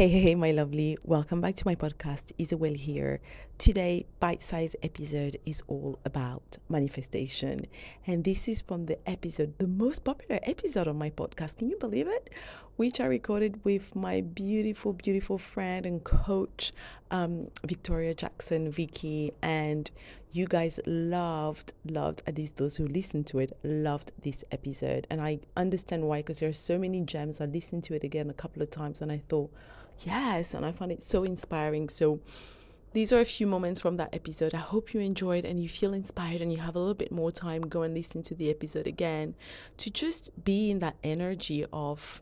Hey, hey, hey, my lovely. Welcome back to my podcast. Isabel here. Today, bite size episode is all about manifestation. And this is from the episode, the most popular episode on my podcast. Can you believe it? Which I recorded with my beautiful, beautiful friend and coach, um, Victoria Jackson, Vicky. And you guys loved, loved, at least those who listened to it, loved this episode. And I understand why, because there are so many gems. I listened to it again a couple of times and I thought, yes and i found it so inspiring. So these are a few moments from that episode. I hope you enjoyed and you feel inspired and you have a little bit more time. Go and listen to the episode again to just be in that energy of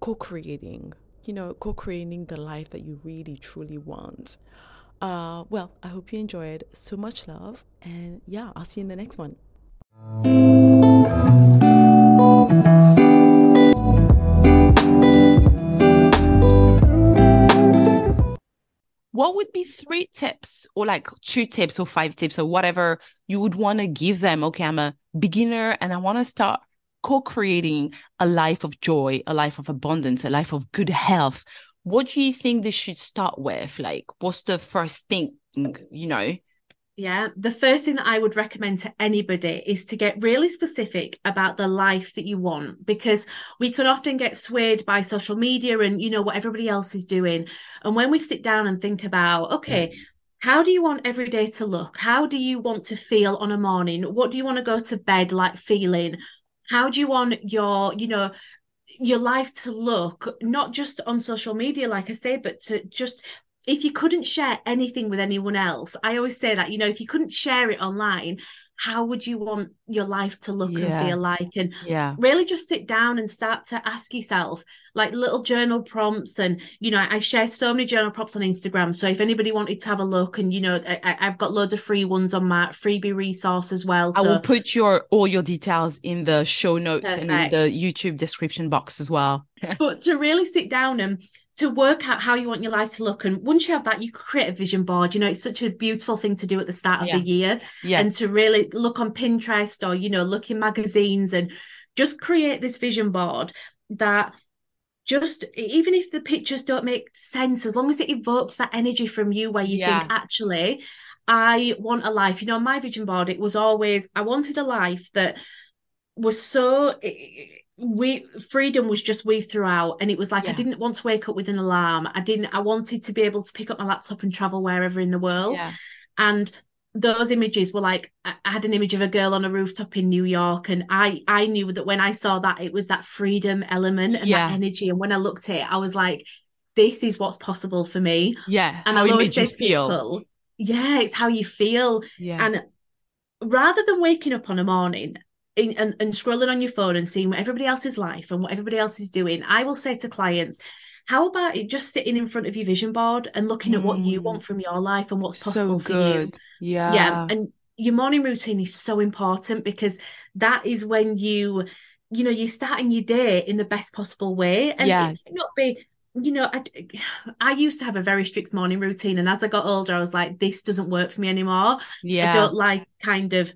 co-creating you know co-creating the life that you really truly want. Uh, well i hope you enjoyed. So much love and yeah i'll see you in the next one what would be three tips or like two tips or five tips or whatever you would want to give them? Okay, I'm a beginner and I want to start co creating a life of joy, a life of abundance, a life of good health. What do you think they should start with? Like, what's the first thing, you know? Yeah, the first thing that I would recommend to anybody is to get really specific about the life that you want because we can often get swayed by social media and you know what everybody else is doing. And when we sit down and think about, okay, how do you want every day to look? How do you want to feel on a morning? What do you want to go to bed like feeling? How do you want your, you know, your life to look not just on social media like i say but to just if you couldn't share anything with anyone else, I always say that, you know, if you couldn't share it online, how would you want your life to look yeah. and feel like? And yeah, really just sit down and start to ask yourself like little journal prompts. And, you know, I share so many journal prompts on Instagram. So if anybody wanted to have a look and, you know, I, have got loads of free ones on my freebie resource as well. So. I will put your all your details in the show notes Perfect. and in the YouTube description box as well. but to really sit down and to work out how you want your life to look. And once you have that, you create a vision board. You know, it's such a beautiful thing to do at the start of yeah. the year. Yeah. And to really look on Pinterest or, you know, look in magazines and just create this vision board that just even if the pictures don't make sense, as long as it evokes that energy from you where you yeah. think, actually, I want a life. You know, my vision board, it was always, I wanted a life that was so we freedom was just weaved throughout and it was like yeah. i didn't want to wake up with an alarm i didn't i wanted to be able to pick up my laptop and travel wherever in the world yeah. and those images were like i had an image of a girl on a rooftop in new york and i i knew that when i saw that it was that freedom element and yeah. that energy and when i looked at it i was like this is what's possible for me yeah and i always say to feel. people yeah it's how you feel yeah and rather than waking up on a morning in, and, and scrolling on your phone and seeing what everybody else's life and what everybody else is doing, I will say to clients, how about it just sitting in front of your vision board and looking mm. at what you want mm. from your life and what's possible so for you? Yeah. Yeah. And your morning routine is so important because that is when you, you know, you're starting your day in the best possible way. And yes. it not be you know, I, I used to have a very strict morning routine, and as I got older, I was like, this doesn't work for me anymore. Yeah, I don't like kind of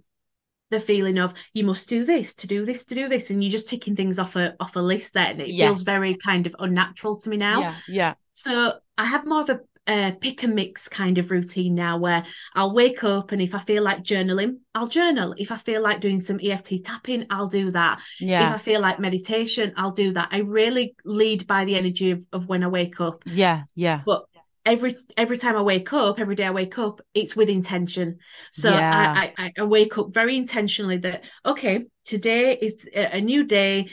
the feeling of you must do this to do this to do this and you're just ticking things off a off a list there and it yeah. feels very kind of unnatural to me now yeah yeah so i have more of a uh, pick and mix kind of routine now where I'll wake up and if I feel like journaling, I'll journal. If I feel like doing some EFT tapping, I'll do that. Yeah. If I feel like meditation, I'll do that. I really lead by the energy of, of when I wake up. Yeah, yeah. But every every time I wake up, every day I wake up, it's with intention. So yeah. I, I, I wake up very intentionally that okay, today is a new day.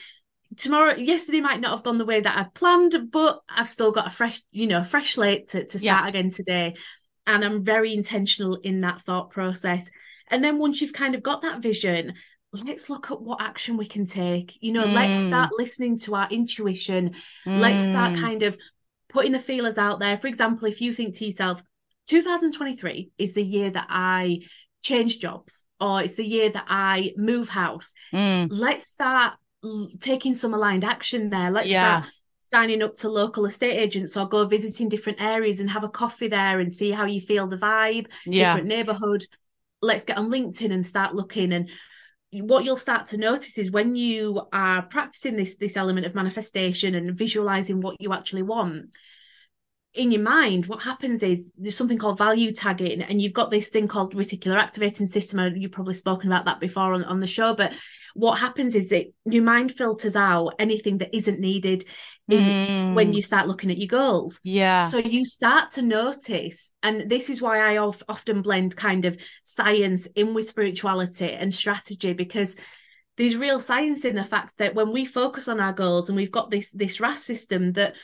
Tomorrow, yesterday might not have gone the way that I planned, but I've still got a fresh, you know, fresh slate to, to start yeah. again today. And I'm very intentional in that thought process. And then once you've kind of got that vision, let's look at what action we can take. You know, mm. let's start listening to our intuition. Mm. Let's start mm. kind of putting the feelers out there. For example, if you think to yourself, 2023 is the year that I change jobs or it's the year that I move house. Mm. Let's start taking some aligned action there. Let's yeah. start signing up to local estate agents or go visiting different areas and have a coffee there and see how you feel the vibe, yeah. different neighborhood. Let's get on LinkedIn and start looking and what you'll start to notice is when you are practicing this this element of manifestation and visualizing what you actually want in your mind, what happens is there's something called value tagging, and you've got this thing called reticular activating system. And You've probably spoken about that before on, on the show, but what happens is that your mind filters out anything that isn't needed in, mm. when you start looking at your goals. Yeah. So you start to notice, and this is why I of, often blend kind of science in with spirituality and strategy because there's real science in the fact that when we focus on our goals and we've got this this RAS system that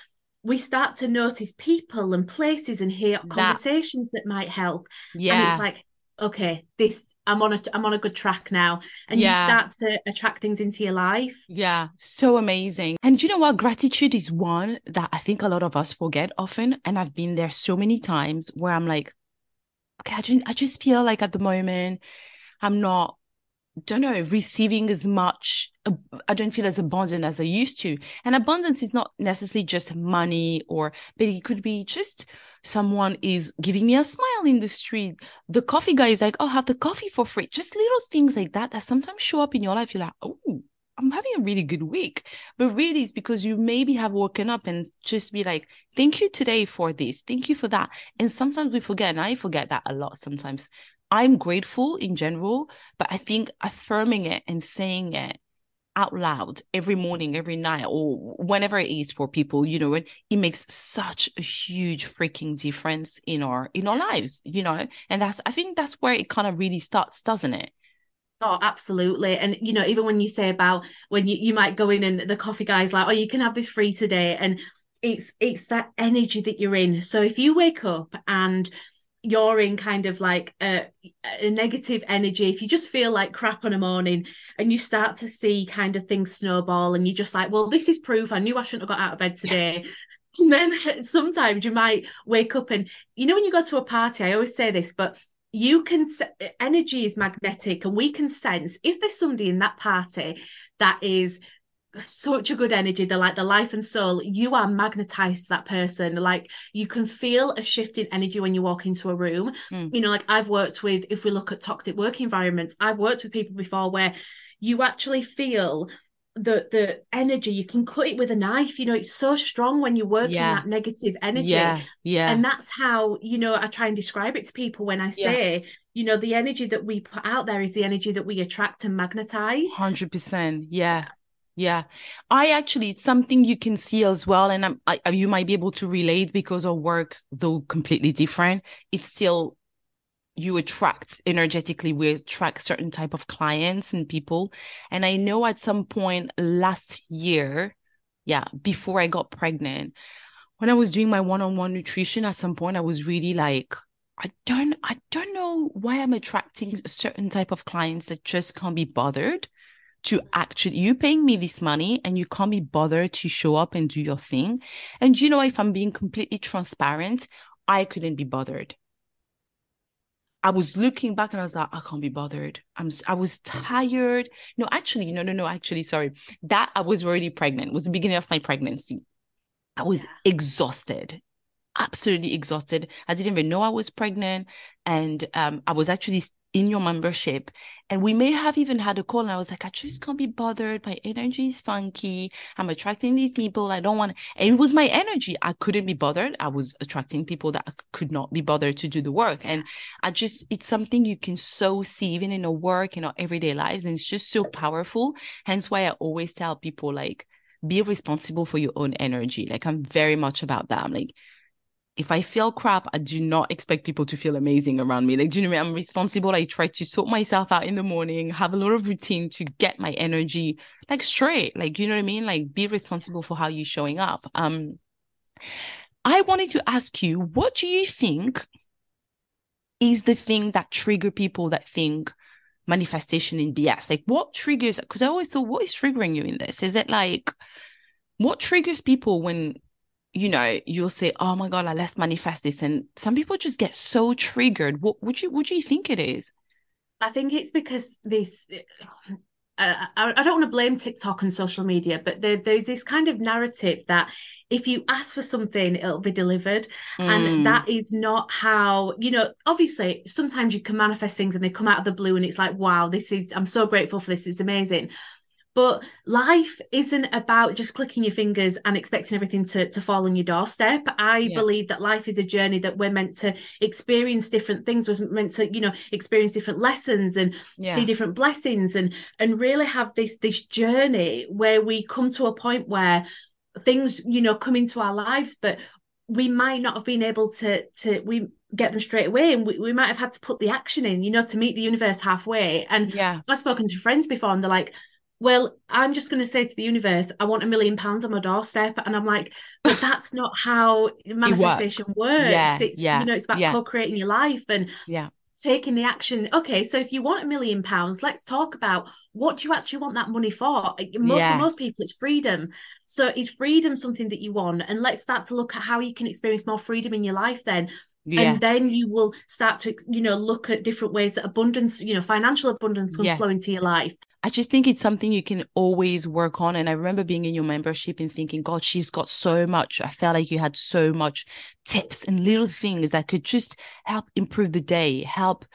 we start to notice people and places and hear that, conversations that might help. Yeah. And it's like, okay, this I'm on a I'm on a good track now. And yeah. you start to attract things into your life. Yeah. So amazing. And you know what? Gratitude is one that I think a lot of us forget often. And I've been there so many times where I'm like, okay, I just I just feel like at the moment I'm not don't know, receiving as much. I don't feel as abundant as I used to. And abundance is not necessarily just money or, but it could be just someone is giving me a smile in the street. The coffee guy is like, oh, have the coffee for free. Just little things like that that sometimes show up in your life. You're like, oh, I'm having a really good week. But really, it's because you maybe have woken up and just be like, thank you today for this. Thank you for that. And sometimes we forget, and I forget that a lot sometimes. I'm grateful in general, but I think affirming it and saying it out loud every morning, every night, or whenever it is for people, you know, it, it makes such a huge freaking difference in our in our lives, you know. And that's I think that's where it kind of really starts, doesn't it? Oh, absolutely. And you know, even when you say about when you, you might go in and the coffee guy's like, Oh, you can have this free today. And it's it's that energy that you're in. So if you wake up and you're in kind of like a, a, negative energy, if you just feel like crap on a morning and you start to see kind of things snowball and you're just like, well, this is proof. I knew I shouldn't have got out of bed today. and then sometimes you might wake up and, you know, when you go to a party, I always say this, but you can energy is magnetic and we can sense if there's somebody in that party that is such a good energy they're like the life and soul you are magnetized to that person like you can feel a shift in energy when you walk into a room mm. you know like i've worked with if we look at toxic work environments i've worked with people before where you actually feel the the energy you can cut it with a knife you know it's so strong when you work yeah. in that negative energy yeah yeah and that's how you know i try and describe it to people when i say yeah. you know the energy that we put out there is the energy that we attract and magnetize 100% yeah yeah, I actually it's something you can see as well, and I'm, I, you might be able to relate because our work, though completely different, it's still you attract energetically. We attract certain type of clients and people, and I know at some point last year, yeah, before I got pregnant, when I was doing my one-on-one nutrition, at some point I was really like, I don't, I don't know why I'm attracting a certain type of clients that just can't be bothered to actually you paying me this money and you can't be bothered to show up and do your thing. And you know if i'm being completely transparent i couldn't be bothered. I was looking back and i was like i can't be bothered. I'm i was tired. No actually no no no actually sorry. That i was already pregnant. It was the beginning of my pregnancy. I was yeah. exhausted. Absolutely exhausted. I didn't even know i was pregnant. And um, i was actually in your membership. And we may have even had a call. And I was like, I just can't be bothered. My energy is funky. I'm attracting these people. I don't want, and it was my energy. I couldn't be bothered. I was attracting people that could not be bothered to do the work. And I just, it's something you can so see even in our work, in our everyday lives. And it's just so powerful. Hence why I always tell people like, be responsible for your own energy. Like I'm very much about that. I'm like, if I feel crap, I do not expect people to feel amazing around me. Like, do you know I I'm responsible. I try to sort myself out in the morning, have a lot of routine to get my energy like straight. Like, you know what I mean? Like, be responsible for how you're showing up. Um, I wanted to ask you, what do you think is the thing that trigger people that think manifestation in BS? Like, what triggers? Because I always thought, what is triggering you in this? Is it like, what triggers people when you know, you'll say, "Oh my god, I let's manifest this," and some people just get so triggered. What would you would you think it is? I think it's because this uh, I, I, don't want to blame TikTok and social media, but there, there's this kind of narrative that if you ask for something, it'll be delivered. Mm. And that is not how, you know, obviously, sometimes you can manifest things and they come out of the blue and it's like, wow, this is, I'm so grateful for this. It's amazing. But life isn't about just clicking your fingers and expecting everything to, to fall on your doorstep. I yeah. believe that life is a journey that we're meant to experience different things, we're meant to, you know, experience different lessons and yeah. see different blessings and and really have this this journey where we come to a point where things, you know, come into our lives, but we might not have been able to to we get them straight away and we, we might have had to put the action in you know to meet the universe halfway and yeah i've spoken to friends before and they're like well, I'm just going to say to the universe, I want a million pounds on my doorstep. And I'm like, but that's not how manifestation works. works. Yeah, it's, yeah, you know, it's about yeah. co-creating your life and yeah. taking the action. Okay, so if you want a million pounds, let's talk about what do you actually want that money for? Most, yeah. For most people, it's freedom. So is freedom something that you want? And let's start to look at how you can experience more freedom in your life then. Yeah. and then you will start to you know look at different ways that abundance you know financial abundance can yeah. flow into your life I just think it's something you can always work on. And I remember being in your membership and thinking, God, she's got so much. I felt like you had so much tips and little things that could just help improve the day, help,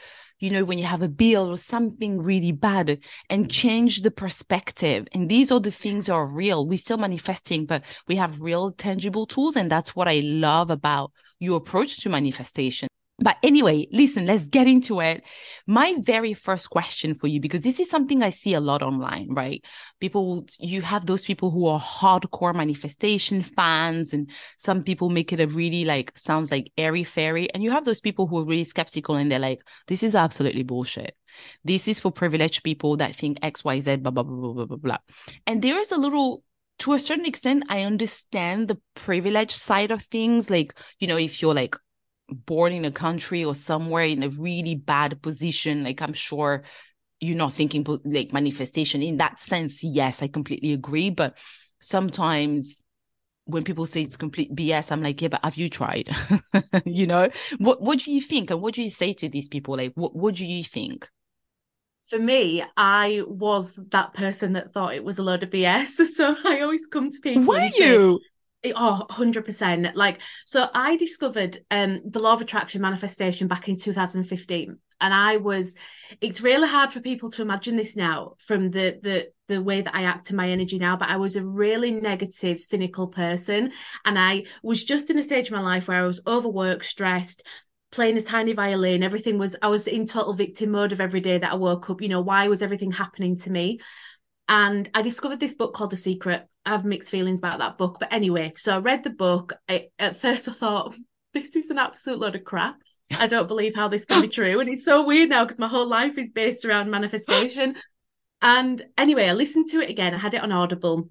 you know, when you have a bill or something really bad and change the perspective. And these are the things are real. We're still manifesting, but we have real tangible tools. And that's what I love about your approach to manifestation. But anyway, listen, let's get into it. My very first question for you, because this is something I see a lot online, right? People, you have those people who are hardcore manifestation fans, and some people make it a really like, sounds like airy fairy. And you have those people who are really skeptical and they're like, this is absolutely bullshit. This is for privileged people that think X, Y, Z, blah, blah, blah, blah, blah, blah. And there is a little to a certain extent, I understand the privilege side of things. Like, you know, if you're like born in a country or somewhere in a really bad position like i'm sure you're not thinking like manifestation in that sense yes i completely agree but sometimes when people say it's complete bs i'm like yeah but have you tried you know what what do you think and what do you say to these people like what what do you think for me, I was that person that thought it was a load of BS. So I always come to people. Were you? Oh, 100%. Like, so I discovered um, the law of attraction manifestation back in 2015. And I was, it's really hard for people to imagine this now from the, the, the way that I act in my energy now, but I was a really negative, cynical person. And I was just in a stage of my life where I was overworked, stressed, playing a tiny violin. Everything was, I was in total victim mode of every day that I woke up. You know, why was everything happening to me? And I discovered this book called The Secret. I have mixed feelings about that book. But anyway, so I read the book. I, at first, I thought, this is an absolute load of crap. I don't believe how this can be true. And it's so weird now because my whole life is based around manifestation. And anyway, I listened to it again. I had it on Audible.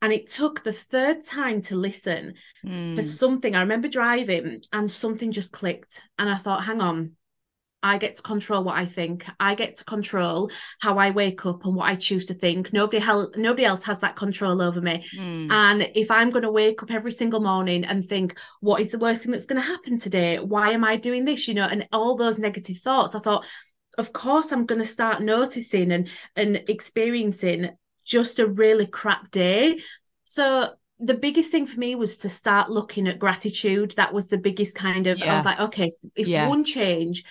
And it took the third time to listen mm. for hmm. something. I remember driving and something just clicked. And I thought, hang on, I get to control what I think. I get to control how I wake up and what I choose to think. Nobody hel- nobody else has that control over me. Mm. And if I'm going to wake up every single morning and think, what is the worst thing that's going to happen today? Why am I doing this? You know, and all those negative thoughts, I thought, of course, I'm going to start noticing and and experiencing just a really crap day. So the biggest thing for me was to start looking at gratitude. That was the biggest kind of, yeah. I was like, okay, if yeah. one change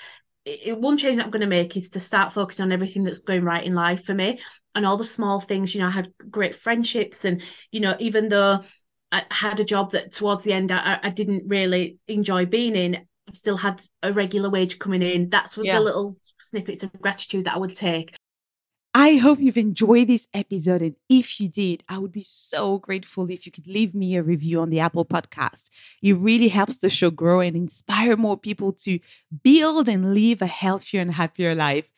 it, one change that I'm going to make is to start focusing on everything that's going right in life for me and all the small things. You know, I had great friendships, and you know, even though I had a job that towards the end I, I didn't really enjoy being in, I still had a regular wage coming in. That's what yeah. the little snippets of gratitude that I would take. I hope you've enjoyed this episode. And if you did, I would be so grateful if you could leave me a review on the Apple podcast. It really helps the show grow and inspire more people to build and live a healthier and happier life.